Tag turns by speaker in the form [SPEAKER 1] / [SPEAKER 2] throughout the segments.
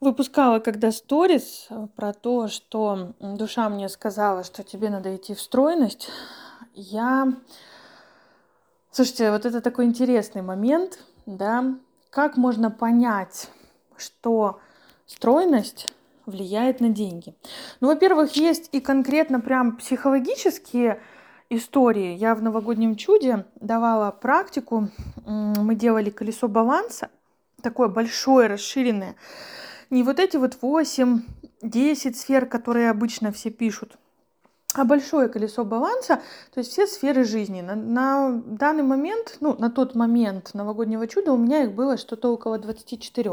[SPEAKER 1] выпускала когда сторис э, про то, что душа мне сказала, что тебе надо идти в стройность, я... Слушайте, вот это такой интересный момент, да, как можно понять, что стройность влияет на деньги. Ну, во-первых, есть и конкретно прям психологические истории. Я в новогоднем чуде давала практику, мы делали колесо баланса, такое большое, расширенное. Не вот эти вот 8, 10 сфер, которые обычно все пишут, а большое колесо баланса, то есть все сферы жизни. На, на данный момент, ну, на тот момент новогоднего чуда у меня их было что-то около 24.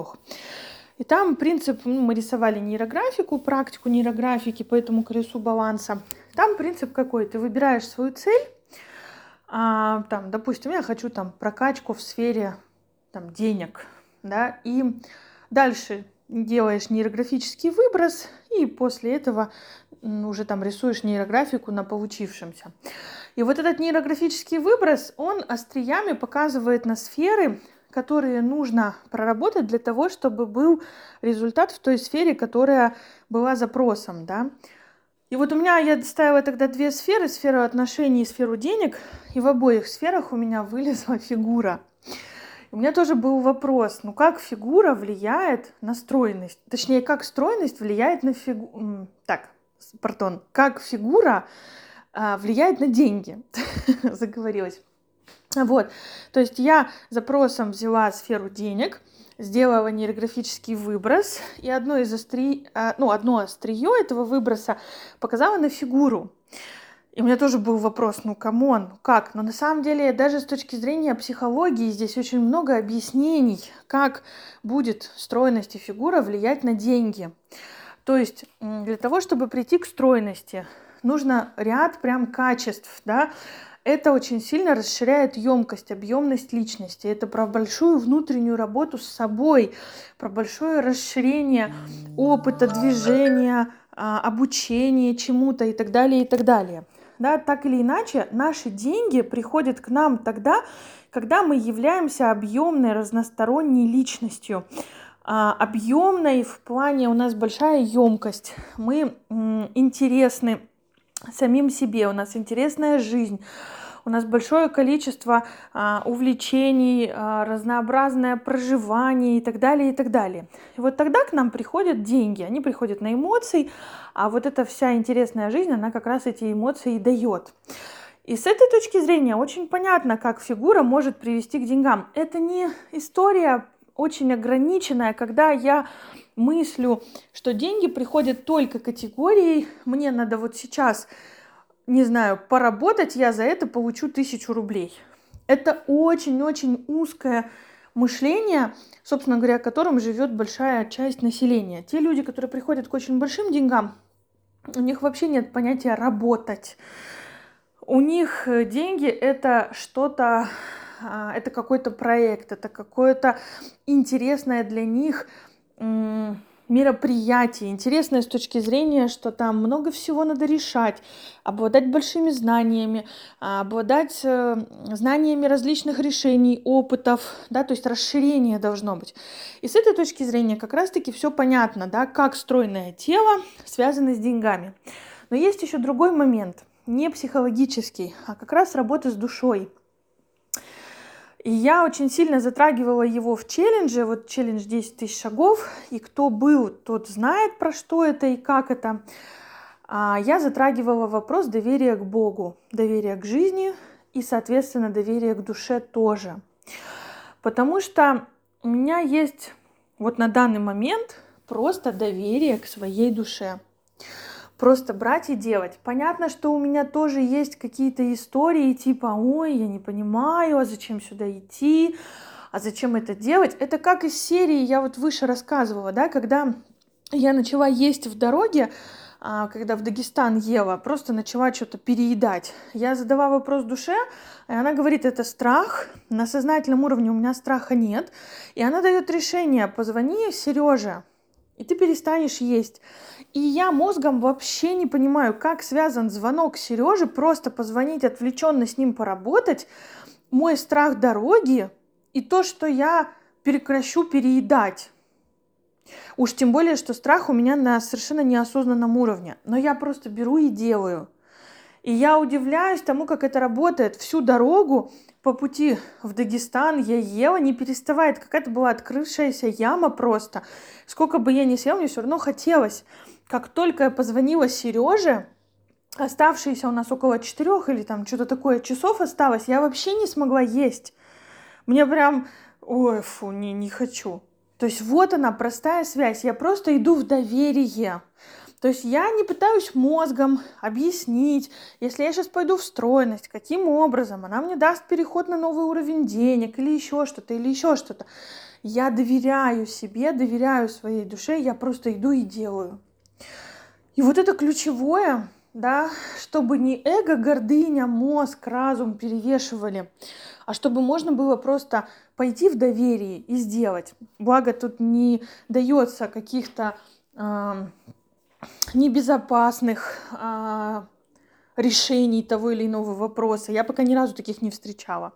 [SPEAKER 1] И там принцип, ну, мы рисовали нейрографику, практику нейрографики по этому колесу баланса. Там принцип какой? Ты выбираешь свою цель, а, там, допустим, я хочу там прокачку в сфере там, денег, да, и дальше делаешь нейрографический выброс, и после этого уже там рисуешь нейрографику на получившемся. И вот этот нейрографический выброс, он остриями показывает на сферы, которые нужно проработать для того, чтобы был результат в той сфере, которая была запросом, да. И вот у меня, я ставила тогда две сферы, сферу отношений и сферу денег, и в обоих сферах у меня вылезла фигура. У меня тоже был вопрос, ну как фигура влияет на стройность? Точнее, как стройность влияет на фигуру... Так, пардон, как фигура а, влияет на деньги? Заговорилась. Вот, то есть я запросом взяла сферу денег, сделала нейрографический выброс, и одно из остри... А, ну, одно острие этого выброса показала на фигуру. И у меня тоже был вопрос, ну come on, ну как? Но на самом деле даже с точки зрения психологии здесь очень много объяснений, как будет стройность и фигура влиять на деньги. То есть для того, чтобы прийти к стройности, нужно ряд прям качеств, да, это очень сильно расширяет емкость, объемность личности. Это про большую внутреннюю работу с собой, про большое расширение опыта, движения, а, обучения чему-то и так далее, и так далее да, так или иначе, наши деньги приходят к нам тогда, когда мы являемся объемной, разносторонней личностью. А, объемной в плане у нас большая емкость, мы интересны самим себе, у нас интересная жизнь, у нас большое количество а, увлечений, а, разнообразное проживание и так далее, и так далее. И вот тогда к нам приходят деньги, они приходят на эмоции, а вот эта вся интересная жизнь, она как раз эти эмоции и дает. И с этой точки зрения очень понятно, как фигура может привести к деньгам. Это не история очень ограниченная, когда я мыслю, что деньги приходят только категорией, мне надо вот сейчас не знаю, поработать, я за это получу тысячу рублей. Это очень-очень узкое мышление, собственно говоря, которым живет большая часть населения. Те люди, которые приходят к очень большим деньгам, у них вообще нет понятия работать. У них деньги это что-то, а, это какой-то проект, это какое-то интересное для них мероприятие, интересное с точки зрения, что там много всего надо решать, обладать большими знаниями, обладать э, знаниями различных решений, опытов, да, то есть расширение должно быть. И с этой точки зрения как раз-таки все понятно, да, как стройное тело связано с деньгами. Но есть еще другой момент, не психологический, а как раз работа с душой – и я очень сильно затрагивала его в челлендже, вот челлендж 10 тысяч шагов, и кто был, тот знает, про что это и как это. А я затрагивала вопрос доверия к Богу, доверия к жизни и, соответственно, доверия к душе тоже. Потому что у меня есть вот на данный момент просто доверие к своей душе просто брать и делать. Понятно, что у меня тоже есть какие-то истории типа, ой, я не понимаю, а зачем сюда идти, а зачем это делать. Это как из серии, я вот выше рассказывала, да, когда я начала есть в дороге, а, когда в Дагестан ела, просто начала что-то переедать. Я задала вопрос душе, и она говорит, это страх, на сознательном уровне у меня страха нет, и она дает решение, позвони Сереже, и ты перестанешь есть. И я мозгом вообще не понимаю, как связан звонок Сережи, просто позвонить, отвлеченно с ним поработать, мой страх дороги и то, что я прекращу переедать. Уж тем более, что страх у меня на совершенно неосознанном уровне. Но я просто беру и делаю. И я удивляюсь тому, как это работает. Всю дорогу по пути в Дагестан я ела, не переставает. Какая-то была открывшаяся яма просто. Сколько бы я ни съела, мне все равно хотелось. Как только я позвонила Сереже, оставшиеся у нас около четырех или там что-то такое часов осталось, я вообще не смогла есть. Мне прям, ой, фу, не, не хочу. То есть вот она, простая связь. Я просто иду в доверие. То есть я не пытаюсь мозгом объяснить, если я сейчас пойду в стройность, каким образом она мне даст переход на новый уровень денег или еще что-то, или еще что-то. Я доверяю себе, доверяю своей душе, я просто иду и делаю. И вот это ключевое, да, чтобы не эго, гордыня, мозг, разум перевешивали, а чтобы можно было просто пойти в доверие и сделать. Благо тут не дается каких-то небезопасных э, решений того или иного вопроса. Я пока ни разу таких не встречала.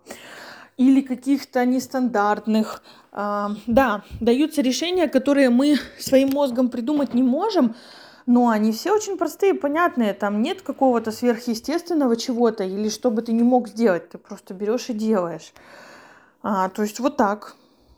[SPEAKER 1] Или каких-то нестандартных. Э, да, даются решения, которые мы своим мозгом придумать не можем, но они все очень простые, понятные. Там нет какого-то сверхъестественного чего-то или что бы ты не мог сделать. Ты просто берешь и делаешь. А, то есть вот так.